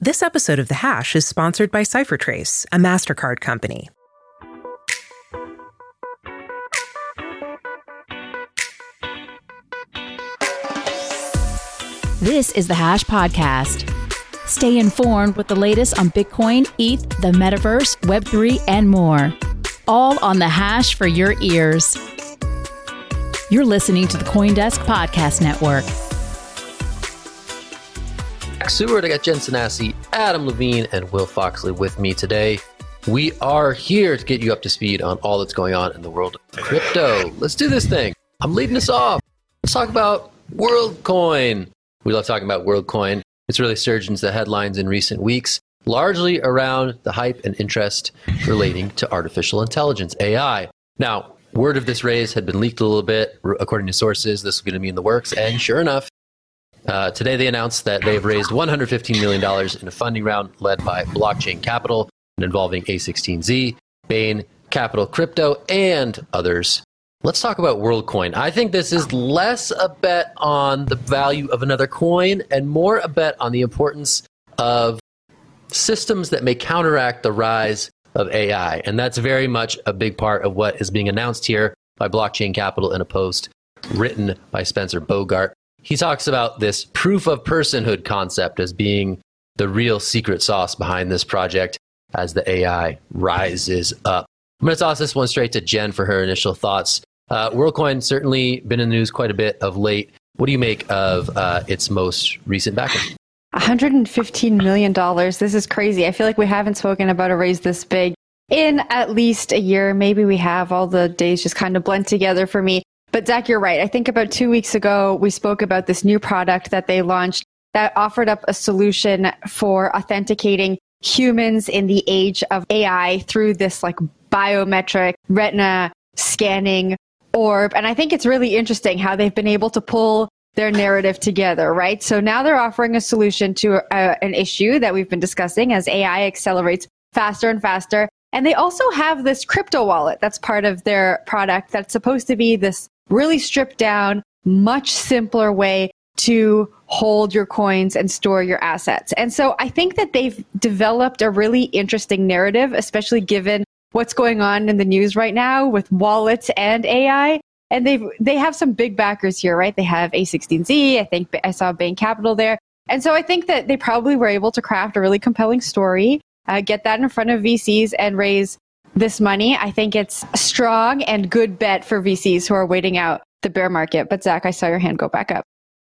This episode of The Hash is sponsored by CipherTrace, a MasterCard company. This is the Hash Podcast. Stay informed with the latest on Bitcoin, ETH, the metaverse, Web3, and more. All on the Hash for your ears. You're listening to the Coindesk Podcast Network. Seward, I got Jen Sanasie, Adam Levine, and Will Foxley with me today. We are here to get you up to speed on all that's going on in the world of crypto. Let's do this thing. I'm leading us off. Let's talk about WorldCoin. We love talking about WorldCoin. It's really surged into the headlines in recent weeks, largely around the hype and interest relating to artificial intelligence, AI. Now, word of this raise had been leaked a little bit. According to sources, this was going to be in the works. And sure enough, uh, today, they announced that they've raised $115 million in a funding round led by Blockchain Capital and involving A16Z, Bain, Capital Crypto, and others. Let's talk about WorldCoin. I think this is less a bet on the value of another coin and more a bet on the importance of systems that may counteract the rise of AI. And that's very much a big part of what is being announced here by Blockchain Capital in a post written by Spencer Bogart he talks about this proof of personhood concept as being the real secret sauce behind this project as the AI rises up. I'm going to toss this one straight to Jen for her initial thoughts. Uh, WorldCoin certainly been in the news quite a bit of late. What do you make of uh, its most recent backing? $115 million. This is crazy. I feel like we haven't spoken about a raise this big in at least a year. Maybe we have. All the days just kind of blend together for me. But Zach, you're right. I think about two weeks ago, we spoke about this new product that they launched that offered up a solution for authenticating humans in the age of AI through this like biometric retina scanning orb. And I think it's really interesting how they've been able to pull their narrative together, right? So now they're offering a solution to uh, an issue that we've been discussing as AI accelerates faster and faster. And they also have this crypto wallet that's part of their product that's supposed to be this really stripped down, much simpler way to hold your coins and store your assets. And so I think that they've developed a really interesting narrative, especially given what's going on in the news right now with wallets and AI. And they've, they have some big backers here, right? They have A16Z. I think I saw Bain Capital there. And so I think that they probably were able to craft a really compelling story, uh, get that in front of VCs and raise this money. I think it's a strong and good bet for VCs who are waiting out the bear market. But Zach, I saw your hand go back up.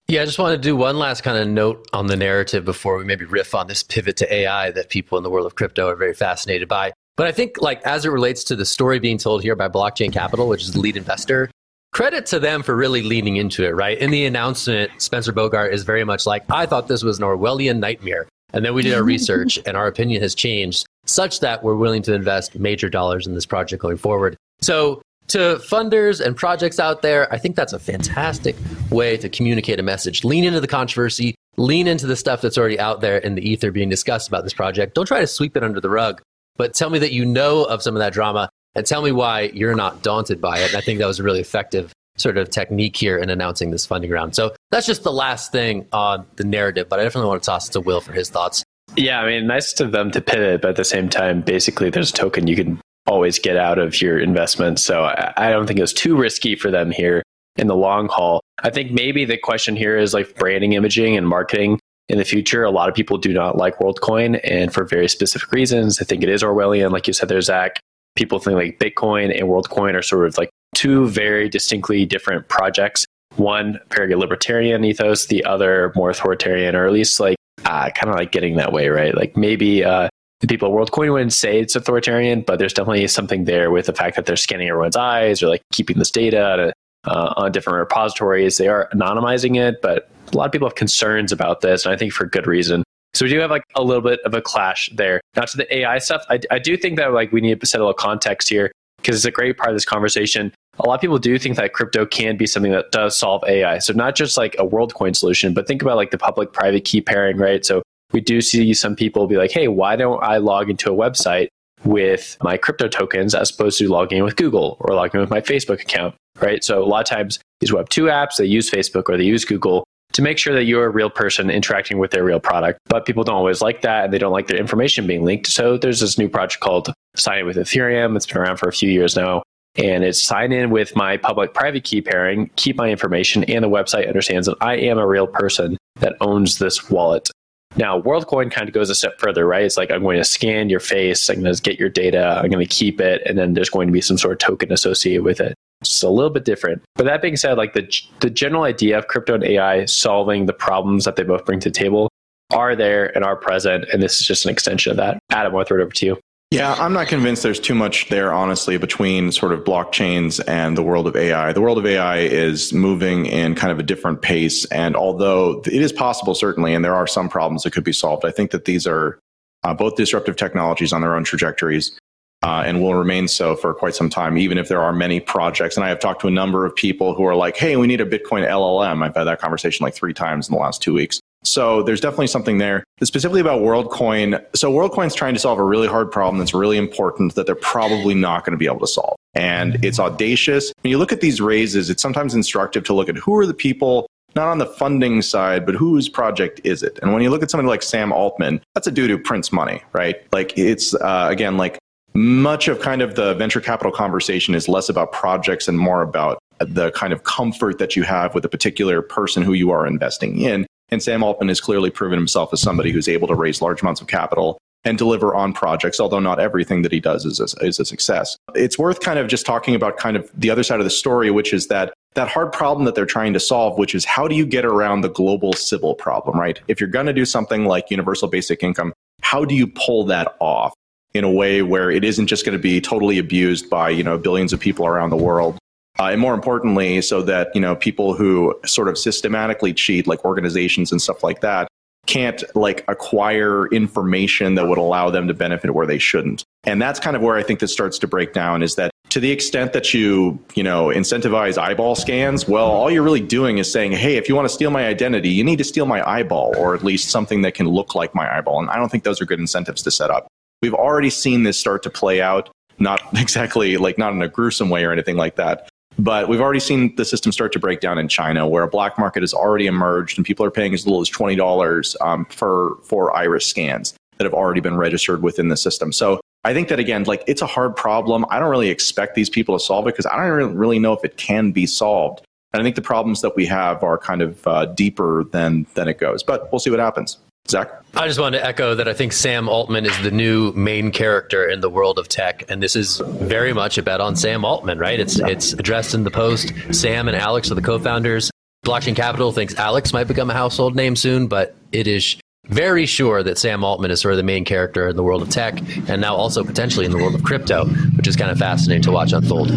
Yeah, I just want to do one last kind of note on the narrative before we maybe riff on this pivot to AI that people in the world of crypto are very fascinated by. But I think, like, as it relates to the story being told here by Blockchain Capital, which is the lead investor, credit to them for really leaning into it, right? In the announcement, Spencer Bogart is very much like, I thought this was an Orwellian nightmare. And then we did our research, and our opinion has changed such that we're willing to invest major dollars in this project going forward. So, to funders and projects out there, I think that's a fantastic way to communicate a message. Lean into the controversy, lean into the stuff that's already out there in the ether being discussed about this project. Don't try to sweep it under the rug, but tell me that you know of some of that drama and tell me why you're not daunted by it. And I think that was a really effective sort of technique here in announcing this funding round. So that's just the last thing on the narrative, but I definitely want to toss it to Will for his thoughts. Yeah, I mean, nice of them to pivot, but at the same time, basically, there's a token you can always get out of your investment. So I, I don't think it was too risky for them here in the long haul. I think maybe the question here is like branding, imaging, and marketing in the future. A lot of people do not like WorldCoin, and for very specific reasons. I think it is Orwellian, like you said there, Zach. People think like Bitcoin and WorldCoin are sort of like two very distinctly different projects. One very libertarian ethos, the other more authoritarian, or at least like uh, kind of like getting that way, right? Like maybe uh, the people at WorldCoin wouldn't say it's authoritarian, but there's definitely something there with the fact that they're scanning everyone's eyes or like keeping this data uh, on different repositories. They are anonymizing it, but a lot of people have concerns about this, and I think for good reason. So we do have like a little bit of a clash there. Now to the AI stuff, I, I do think that like we need to set a little context here because it's a great part of this conversation. A lot of people do think that crypto can be something that does solve AI. So not just like a WorldCoin solution, but think about like the public private key pairing, right? So we do see some people be like, hey, why don't I log into a website with my crypto tokens as opposed to logging in with Google or logging in with my Facebook account, right? So a lot of times these Web2 apps, they use Facebook or they use Google to make sure that you're a real person interacting with their real product. But people don't always like that and they don't like their information being linked. So there's this new project called Sign In with Ethereum. It's been around for a few years now. And it's sign in with my public private key pairing, keep my information, and the website understands that I am a real person that owns this wallet. Now, WorldCoin kind of goes a step further, right? It's like I'm going to scan your face, I'm going to get your data, I'm going to keep it, and then there's going to be some sort of token associated with it. It's a little bit different. But that being said, like the the general idea of crypto and AI solving the problems that they both bring to the table are there and are present, and this is just an extension of that. Adam, I'll throw it over to you. Yeah, I'm not convinced there's too much there, honestly, between sort of blockchains and the world of AI. The world of AI is moving in kind of a different pace. And although it is possible, certainly, and there are some problems that could be solved, I think that these are uh, both disruptive technologies on their own trajectories uh, and will remain so for quite some time, even if there are many projects. And I have talked to a number of people who are like, hey, we need a Bitcoin LLM. I've had that conversation like three times in the last two weeks. So there's definitely something there. Specifically about WorldCoin. So WorldCoin's trying to solve a really hard problem that's really important that they're probably not going to be able to solve. And it's audacious. When you look at these raises, it's sometimes instructive to look at who are the people not on the funding side, but whose project is it? And when you look at somebody like Sam Altman, that's a dude who prints money, right? Like it's, uh, again, like much of kind of the venture capital conversation is less about projects and more about the kind of comfort that you have with a particular person who you are investing in. And Sam Altman has clearly proven himself as somebody who's able to raise large amounts of capital and deliver on projects, although not everything that he does is a, is a success. It's worth kind of just talking about kind of the other side of the story, which is that that hard problem that they're trying to solve, which is how do you get around the global Sybil problem, right? If you're going to do something like universal basic income, how do you pull that off in a way where it isn't just going to be totally abused by, you know, billions of people around the world? Uh, and more importantly, so that you know people who sort of systematically cheat, like organizations and stuff like that, can't like acquire information that would allow them to benefit where they shouldn't. And that's kind of where I think this starts to break down. Is that to the extent that you you know incentivize eyeball scans, well, all you're really doing is saying, hey, if you want to steal my identity, you need to steal my eyeball, or at least something that can look like my eyeball. And I don't think those are good incentives to set up. We've already seen this start to play out not exactly like not in a gruesome way or anything like that, but we've already seen the system start to break down in China, where a black market has already emerged, and people are paying as little as twenty dollars um, for for iris scans that have already been registered within the system. So I think that again, like it's a hard problem. I don't really expect these people to solve it because I don't really know if it can be solved. And I think the problems that we have are kind of uh, deeper than than it goes. But we'll see what happens. Zach? I just wanted to echo that I think Sam Altman is the new main character in the world of tech, and this is very much a bet on Sam Altman, right? It's it's addressed in the post. Sam and Alex are the co-founders. Blockchain Capital thinks Alex might become a household name soon, but it is very sure that Sam Altman is sort of the main character in the world of tech, and now also potentially in the world of crypto, which is kind of fascinating to watch unfold.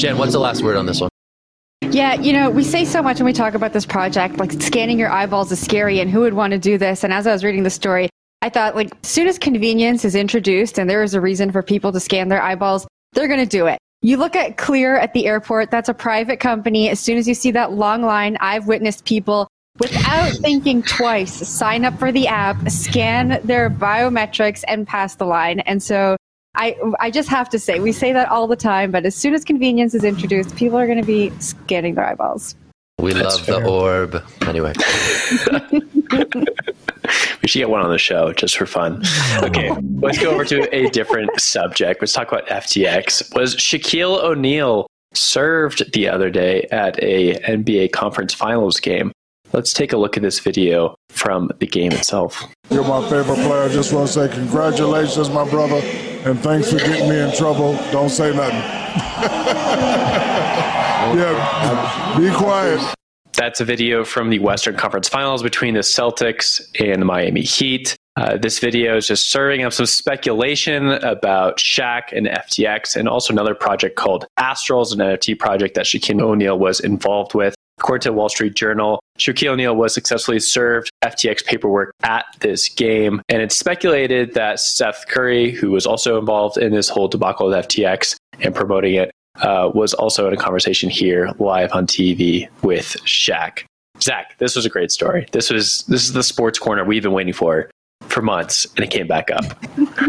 Jen, what's the last word on this one? Yeah, you know, we say so much when we talk about this project, like scanning your eyeballs is scary and who would want to do this? And as I was reading the story, I thought like as soon as convenience is introduced and there is a reason for people to scan their eyeballs, they're going to do it. You look at Clear at the airport, that's a private company. As soon as you see that long line, I've witnessed people without thinking twice sign up for the app, scan their biometrics and pass the line. And so I, I just have to say, we say that all the time, but as soon as convenience is introduced, people are going to be scanning their eyeballs. We That's love fair. the orb. Anyway. we should get one on the show just for fun. Okay, let's go over to a different subject. Let's talk about FTX. Was Shaquille O'Neal served the other day at a NBA conference finals game? Let's take a look at this video from the game itself. You're my favorite player. I just want to say congratulations, my brother. And thanks for getting me in trouble. Don't say nothing. yeah, be quiet. That's a video from the Western Conference Finals between the Celtics and the Miami Heat. Uh, this video is just serving up some speculation about Shaq and FTX, and also another project called Astrals, an NFT project that Shaquille O'Neal was involved with. According to Wall Street Journal, Shaquille O'Neal was successfully served FTX paperwork at this game. And it's speculated that Steph Curry, who was also involved in this whole debacle with FTX and promoting it, uh, was also in a conversation here live on TV with Shaq. Zach, this was a great story. This was this is the sports corner we've been waiting for for months and it came back up.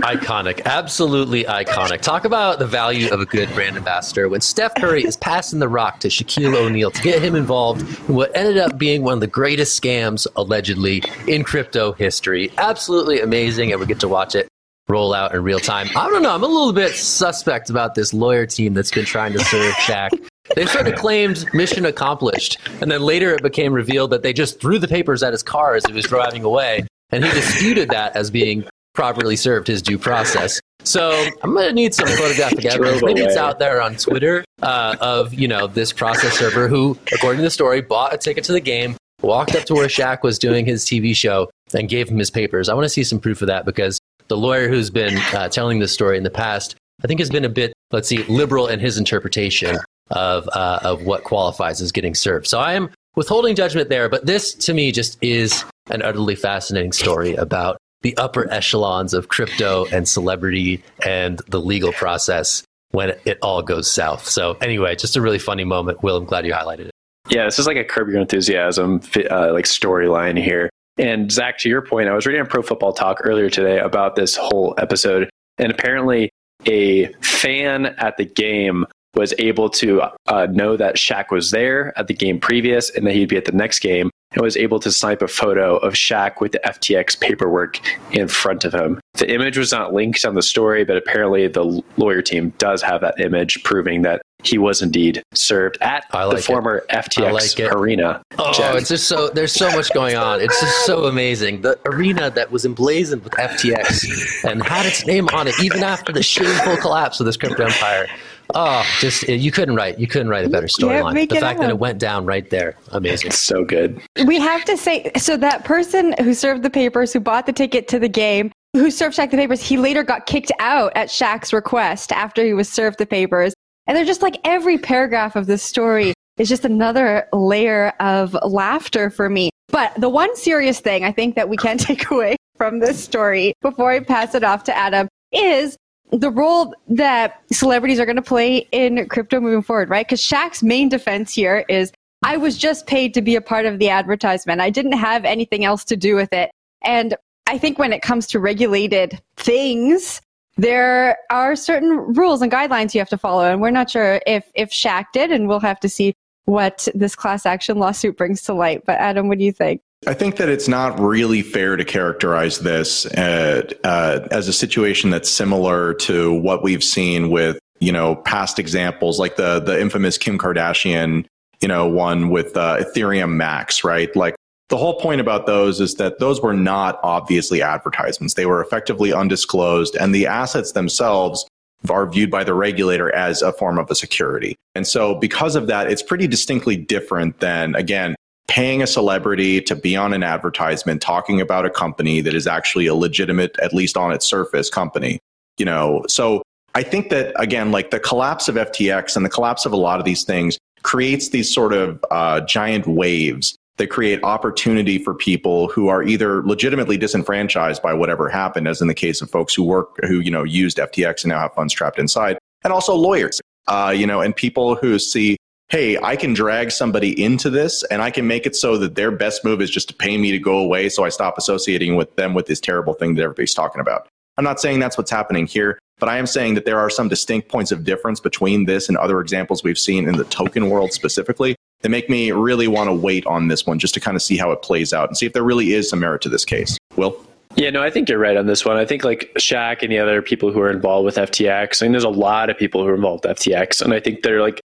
iconic, absolutely iconic. Talk about the value of a good brand ambassador. When Steph Curry is passing the rock to Shaquille O'Neal to get him involved in what ended up being one of the greatest scams, allegedly, in crypto history. Absolutely amazing, and we get to watch it roll out in real time. I don't know. I'm a little bit suspect about this lawyer team that's been trying to serve Shaq. They sort of claimed mission accomplished, and then later it became revealed that they just threw the papers at his car as he was driving away, and he disputed that as being properly served his due process. So I'm going to need some photographic evidence. Maybe it's out there on Twitter uh, of you know this process server who, according to the story, bought a ticket to the game, walked up to where Shaq was doing his TV show, and gave him his papers. I want to see some proof of that because the lawyer who's been uh, telling this story in the past, I think, has been a bit, let's see, liberal in his interpretation of uh, of what qualifies as getting served. So I am withholding judgment there, but this to me just is an utterly fascinating story about the upper echelons of crypto and celebrity and the legal process when it all goes south. So anyway, just a really funny moment. Will, I'm glad you highlighted it. Yeah, this is like a curb your enthusiasm uh, like storyline here. And Zach, to your point, I was reading a Pro Football Talk earlier today about this whole episode, and apparently a fan at the game was able to uh, know that Shaq was there at the game previous and that he'd be at the next game and was able to snipe a photo of Shaq with the FTX paperwork in front of him. The image was not linked on the story, but apparently the lawyer team does have that image proving that he was indeed served at like the former it. FTX like arena. Oh, it's just so there's so much going on. It's just so amazing. The arena that was emblazoned with FTX and had its name on it even after the shameful collapse of this crypto empire. Oh, just eh, you couldn't write you couldn't write a better storyline. The fact that it went down right there, amazing. It's so good. We have to say so that person who served the papers, who bought the ticket to the game, who served Shaq the papers, he later got kicked out at Shaq's request after he was served the papers. And they're just like every paragraph of this story is just another layer of laughter for me. But the one serious thing I think that we can take away from this story before I pass it off to Adam is the role that celebrities are going to play in crypto moving forward, right? Because Shaq's main defense here is I was just paid to be a part of the advertisement. I didn't have anything else to do with it. And I think when it comes to regulated things, there are certain rules and guidelines you have to follow. And we're not sure if, if Shaq did, and we'll have to see what this class action lawsuit brings to light. But Adam, what do you think? I think that it's not really fair to characterize this uh, uh, as a situation that's similar to what we've seen with you know past examples like the the infamous Kim Kardashian you know one with uh, Ethereum Max, right? Like the whole point about those is that those were not obviously advertisements; they were effectively undisclosed, and the assets themselves are viewed by the regulator as a form of a security. And so because of that, it's pretty distinctly different than, again, paying a celebrity to be on an advertisement talking about a company that is actually a legitimate, at least on its surface, company. You know, so I think that again, like the collapse of FTX and the collapse of a lot of these things creates these sort of uh, giant waves that create opportunity for people who are either legitimately disenfranchised by whatever happened, as in the case of folks who work, who, you know, used FTX and now have funds trapped inside, and also lawyers, uh, you know, and people who see hey, I can drag somebody into this and I can make it so that their best move is just to pay me to go away so I stop associating with them with this terrible thing that everybody's talking about. I'm not saying that's what's happening here, but I am saying that there are some distinct points of difference between this and other examples we've seen in the token world specifically that make me really want to wait on this one just to kind of see how it plays out and see if there really is some merit to this case. Will? Yeah, no, I think you're right on this one. I think like Shaq and the other people who are involved with FTX, I mean, there's a lot of people who are involved with FTX, and I think they're like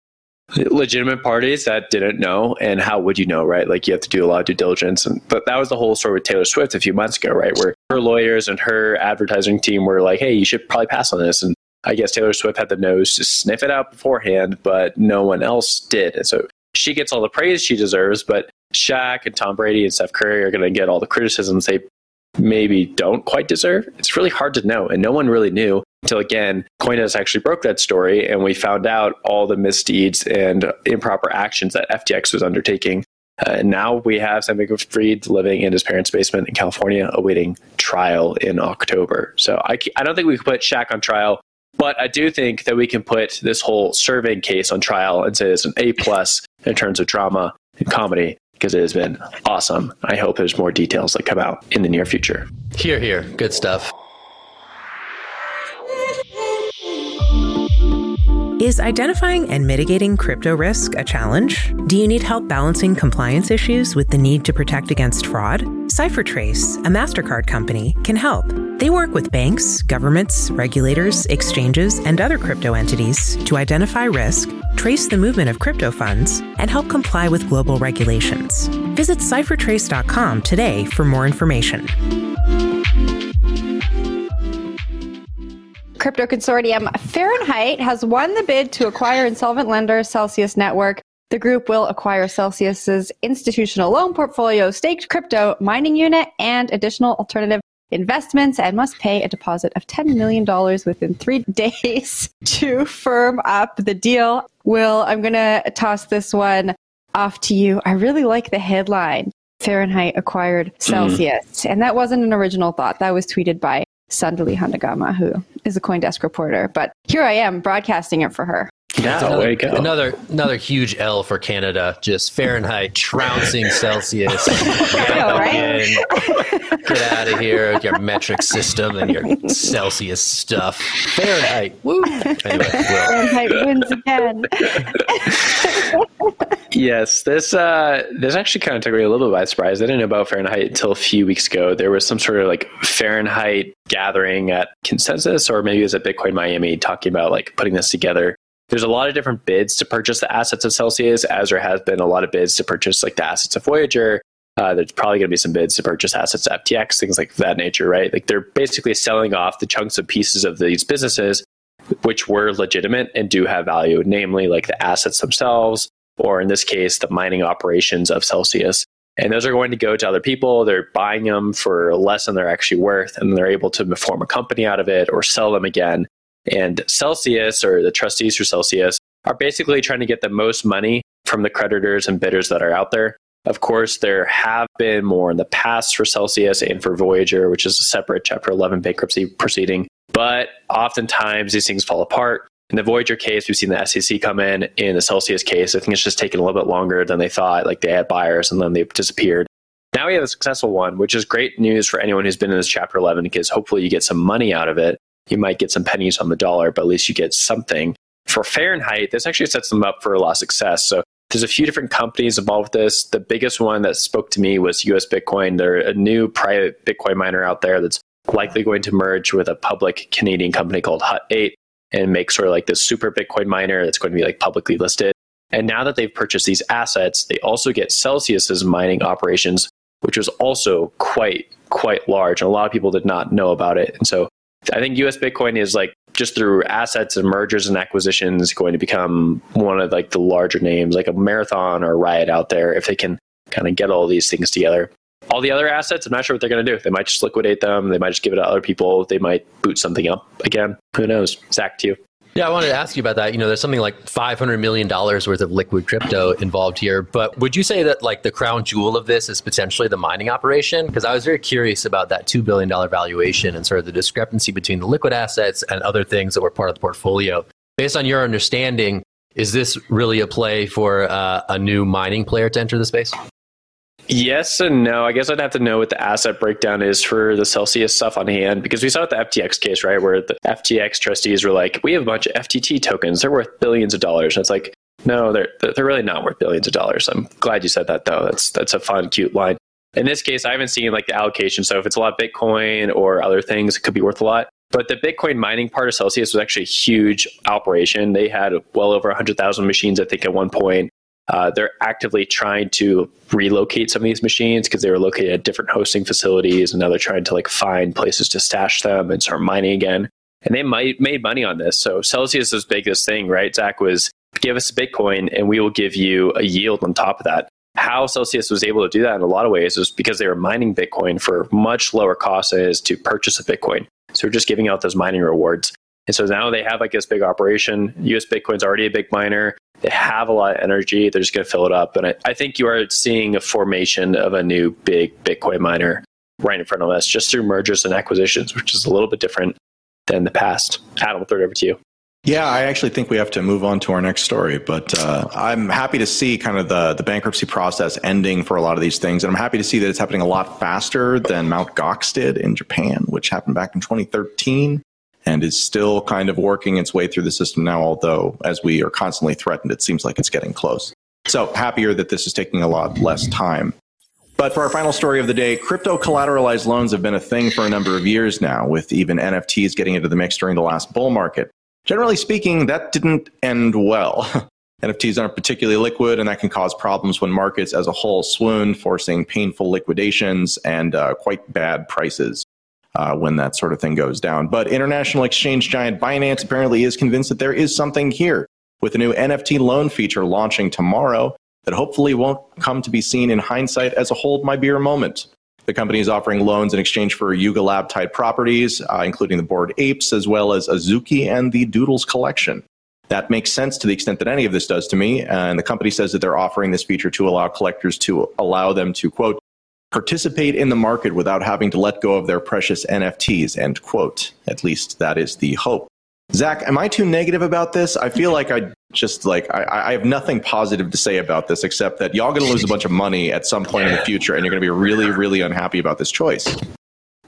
legitimate parties that didn't know and how would you know right? Like you have to do a lot of due diligence. And but that was the whole story with taylor swift a few months ago right? Where her lawyers and her advertising team were like hey you should probably pass on this. And i guess taylor swift had the nose to sniff it out beforehand but no one else did. And so she gets all the praise she deserves but Shaq and Tom Brady and Steph Curry are going to get all the criticisms they maybe don't quite deserve. It's really hard to know, and no one really knew until again, Coindesk actually broke that story, and we found out all the misdeeds and improper actions that FTX was undertaking. Uh, and now we have Sam Bankman-Fried living in his parents' basement in California, awaiting trial in October. So I, I don't think we could put Shaq on trial, but I do think that we can put this whole serving case on trial and say it's an A plus in terms of drama and comedy because it has been awesome. I hope there's more details that come out in the near future. Here, here. Good stuff. Is identifying and mitigating crypto risk a challenge? Do you need help balancing compliance issues with the need to protect against fraud? CipherTrace, a MasterCard company, can help. They work with banks, governments, regulators, exchanges, and other crypto entities to identify risk, trace the movement of crypto funds, and help comply with global regulations. Visit ciphertrace.com today for more information. Crypto consortium Fahrenheit has won the bid to acquire insolvent lender Celsius Network. The group will acquire Celsius's institutional loan portfolio, staked crypto mining unit, and additional alternative investments and must pay a deposit of $10 million within three days to firm up the deal. Will, I'm going to toss this one off to you. I really like the headline. Fahrenheit acquired Celsius. Mm. And that wasn't an original thought. That was tweeted by Sandali Handagama, who is a Coindesk reporter. But here I am broadcasting it for her. Yeah, another, another, another huge L for Canada. Just Fahrenheit trouncing Celsius. know, right? Get out of here with your metric system and your Celsius stuff. Fahrenheit. Woo. Anyway, Fahrenheit wins again. yes, this uh, this actually kind of took me a little bit by surprise. I didn't know about Fahrenheit until a few weeks ago. There was some sort of like Fahrenheit gathering at Consensus, or maybe it was at Bitcoin Miami, talking about like putting this together there's a lot of different bids to purchase the assets of Celsius, as there has been a lot of bids to purchase like the assets of Voyager. Uh, there's probably going to be some bids to purchase assets of FTX, things like that nature, right? Like they're basically selling off the chunks of pieces of these businesses which were legitimate and do have value, namely like the assets themselves, or in this case, the mining operations of Celsius. And those are going to go to other people. They're buying them for less than they're actually worth, and they're able to form a company out of it or sell them again and Celsius, or the trustees for Celsius, are basically trying to get the most money from the creditors and bidders that are out there. Of course, there have been more in the past for Celsius and for Voyager, which is a separate Chapter 11 bankruptcy proceeding. But oftentimes these things fall apart. In the Voyager case, we've seen the SEC come in. In the Celsius case, I think it's just taken a little bit longer than they thought. Like they had buyers and then they disappeared. Now we have a successful one, which is great news for anyone who's been in this Chapter 11 because hopefully you get some money out of it you might get some pennies on the dollar, but at least you get something. For Fahrenheit, this actually sets them up for a lot of success. So there's a few different companies involved with this. The biggest one that spoke to me was US Bitcoin. They're a new private Bitcoin miner out there that's likely going to merge with a public Canadian company called Hut 8 and make sort of like this super Bitcoin miner that's going to be like publicly listed. And now that they've purchased these assets, they also get Celsius's mining operations, which was also quite quite large. And a lot of people did not know about it. And so I think US Bitcoin is like just through assets and mergers and acquisitions going to become one of like the larger names, like a Marathon or Riot out there, if they can kind of get all these things together. All the other assets, I'm not sure what they're going to do. They might just liquidate them. They might just give it to other people. They might boot something up again. Who knows? Zach, to you. Yeah, I wanted to ask you about that. You know, there's something like $500 million worth of liquid crypto involved here. But would you say that like the crown jewel of this is potentially the mining operation? Because I was very curious about that $2 billion valuation and sort of the discrepancy between the liquid assets and other things that were part of the portfolio. Based on your understanding, is this really a play for uh, a new mining player to enter the space? Yes and no. I guess I'd have to know what the asset breakdown is for the Celsius stuff on hand because we saw it the FTX case, right? Where the FTX trustees were like, we have a bunch of FTT tokens. They're worth billions of dollars. And it's like, no, they're, they're really not worth billions of dollars. I'm glad you said that, though. That's, that's a fun, cute line. In this case, I haven't seen like the allocation. So if it's a lot of Bitcoin or other things, it could be worth a lot. But the Bitcoin mining part of Celsius was actually a huge operation. They had well over 100,000 machines, I think, at one point. Uh, they're actively trying to relocate some of these machines because they were located at different hosting facilities, and now they're trying to like find places to stash them and start mining again. And they might made money on this. So Celsius's biggest thing, right? Zach was give us Bitcoin and we will give you a yield on top of that. How Celsius was able to do that in a lot of ways is because they were mining Bitcoin for much lower cost than it is to purchase a Bitcoin. So we're just giving out those mining rewards. And so now they have like this big operation. US Bitcoin's already a big miner. They have a lot of energy. They're just going to fill it up. And I, I think you are seeing a formation of a new big Bitcoin miner right in front of us just through mergers and acquisitions, which is a little bit different than the past. Adam, I'll throw it over to you. Yeah, I actually think we have to move on to our next story, but uh, I'm happy to see kind of the, the bankruptcy process ending for a lot of these things. And I'm happy to see that it's happening a lot faster than Mt. Gox did in Japan, which happened back in 2013 and is still kind of working its way through the system now, although as we are constantly threatened, it seems like it's getting close. So happier that this is taking a lot less time. But for our final story of the day, crypto collateralized loans have been a thing for a number of years now, with even NFTs getting into the mix during the last bull market. Generally speaking, that didn't end well. NFTs aren't particularly liquid, and that can cause problems when markets as a whole swoon, forcing painful liquidations and uh, quite bad prices uh, when that sort of thing goes down. But international exchange giant Binance apparently is convinced that there is something here with a new NFT loan feature launching tomorrow that hopefully won't come to be seen in hindsight as a hold my beer moment. The company is offering loans in exchange for Yuga Lab type properties, uh, including the Bored Apes, as well as Azuki and the Doodles collection. That makes sense to the extent that any of this does to me. And the company says that they're offering this feature to allow collectors to allow them to, quote, participate in the market without having to let go of their precious NFTs, end quote. At least that is the hope. Zach, am I too negative about this? I feel like I just like I, I have nothing positive to say about this except that y'all gonna lose a bunch of money at some point in the future and you're gonna be really, really unhappy about this choice.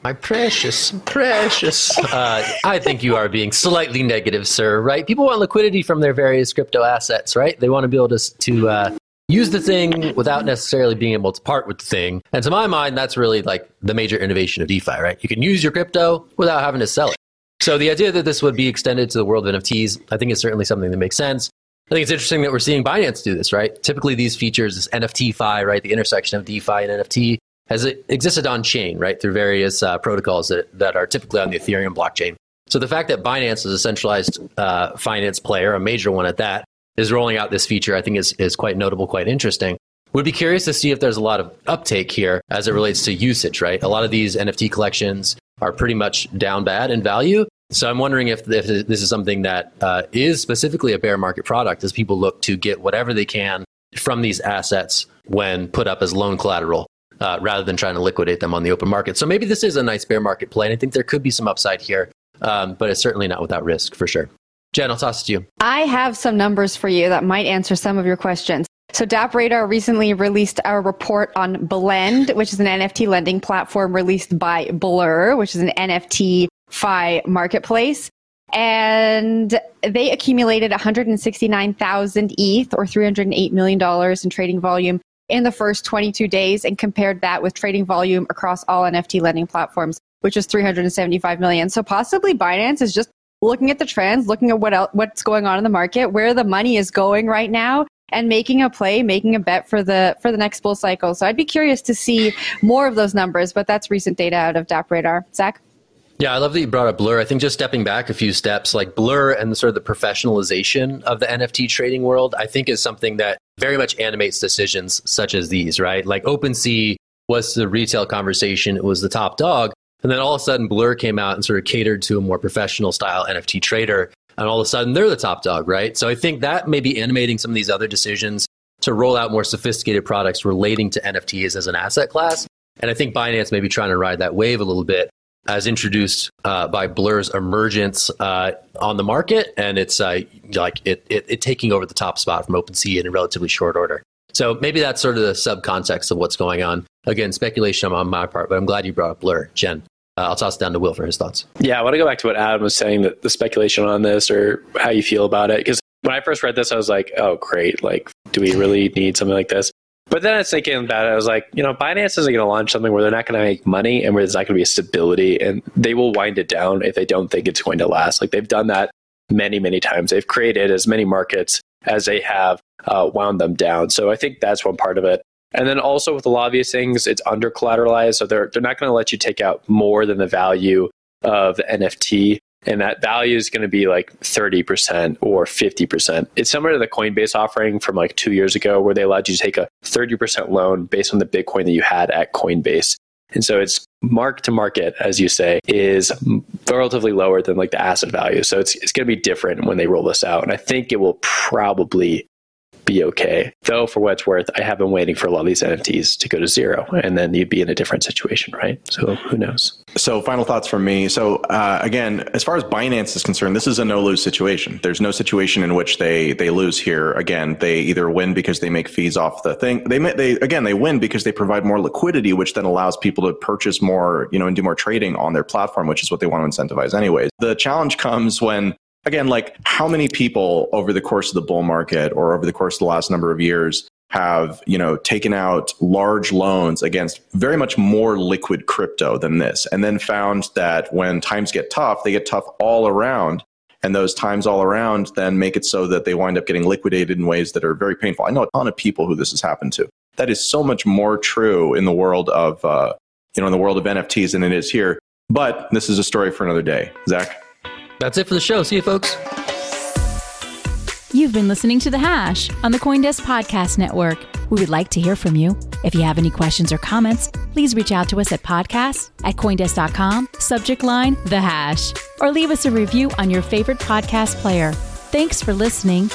My precious, precious. Uh, I think you are being slightly negative, sir. Right? People want liquidity from their various crypto assets, right? They want to be able to to uh, use the thing without necessarily being able to part with the thing. And to my mind, that's really like the major innovation of DeFi, right? You can use your crypto without having to sell it. So the idea that this would be extended to the world of NFTs, I think is certainly something that makes sense. I think it's interesting that we're seeing Binance do this, right? Typically, these features, this NFTFi, right, the intersection of DeFi and NFT, has existed on chain, right, through various uh, protocols that, that are typically on the Ethereum blockchain. So the fact that Binance is a centralized uh, finance player, a major one at that, is rolling out this feature, I think is, is quite notable, quite interesting. Would be curious to see if there's a lot of uptake here as it relates to usage, right? A lot of these NFT collections are pretty much down bad in value. So I'm wondering if, if this is something that uh, is specifically a bear market product as people look to get whatever they can from these assets when put up as loan collateral. Uh, rather than trying to liquidate them on the open market. So maybe this is a nice bear market play, and I think there could be some upside here, um, but it's certainly not without risk for sure. Jen, I'll toss it to you. I have some numbers for you that might answer some of your questions. So DappRadar recently released a report on Blend, which is an NFT lending platform released by Blur, which is an NFT fi marketplace. And they accumulated 169,000 ETH or $308 million in trading volume in the first 22 days and compared that with trading volume across all NFT lending platforms, which is 375 million. So possibly Binance is just looking at the trends, looking at what else, what's going on in the market, where the money is going right now, and making a play, making a bet for the for the next bull cycle. So I'd be curious to see more of those numbers, but that's recent data out of DappRadar. Zach. Yeah, I love that you brought up Blur. I think just stepping back a few steps, like Blur and the sort of the professionalization of the NFT trading world, I think is something that very much animates decisions such as these, right? Like OpenSea was the retail conversation, it was the top dog. And then all of a sudden, Blur came out and sort of catered to a more professional style NFT trader. And all of a sudden, they're the top dog, right? So I think that may be animating some of these other decisions to roll out more sophisticated products relating to NFTs as an asset class. And I think Binance may be trying to ride that wave a little bit as introduced uh, by Blur's emergence uh, on the market, and it's uh, like it, it, it, taking over the top spot from OpenSea in a relatively short order. So maybe that's sort of the subcontext of what's going on. Again, speculation on my part, but I'm glad you brought up Blur, Jen. Uh, I'll toss it down to Will for his thoughts. Yeah, I want to go back to what Adam was saying, that the speculation on this or how you feel about it. Because when I first read this, I was like, oh, great. Like, do we really need something like this? But then I was thinking about it. I was like, you know, Binance isn't going to launch something where they're not going to make money and where there's not going to be a stability, and they will wind it down if they don't think it's going to last. Like they've done that many, many times. They've created as many markets as they have uh, wound them down. So I think that's one part of it. And then also with a lot of these things, it's under collateralized. So they're, they're not going to let you take out more than the value of the NFT. And that value is going to be like 30% or 50%. It's similar to the Coinbase offering from like two years ago, where they allowed you to take a 30% loan based on the Bitcoin that you had at Coinbase. And so it's mark to market, as you say, is relatively lower than like the asset value. So it's, it's going to be different when they roll this out. And I think it will probably be okay. Though, for what it's worth, I have been waiting for a lot of these NFTs to go to zero, and then you'd be in a different situation, right? So who knows? So, final thoughts from me. So, uh, again, as far as Binance is concerned, this is a no lose situation. There's no situation in which they they lose here. Again, they either win because they make fees off the thing. They they again they win because they provide more liquidity, which then allows people to purchase more, you know, and do more trading on their platform, which is what they want to incentivize anyways. The challenge comes when again, like how many people over the course of the bull market or over the course of the last number of years have you know taken out large loans against very much more liquid crypto than this? And then found that when times get tough they get tough all around. And those times all around then make it so that they wind up getting liquidated in ways that are very painful. I know a ton of people who this has happened to. That is so much more true in the world of uh, you know in the world of nfts than it is here. But this is a story for another day. Zach that's it for the show see you folks You've been listening to The Hash on the Coindesk Podcast Network. We would like to hear from you. If you have any questions or comments, please reach out to us at podcast at Coindesk.com, subject line The Hash, or leave us a review on your favorite podcast player. Thanks for listening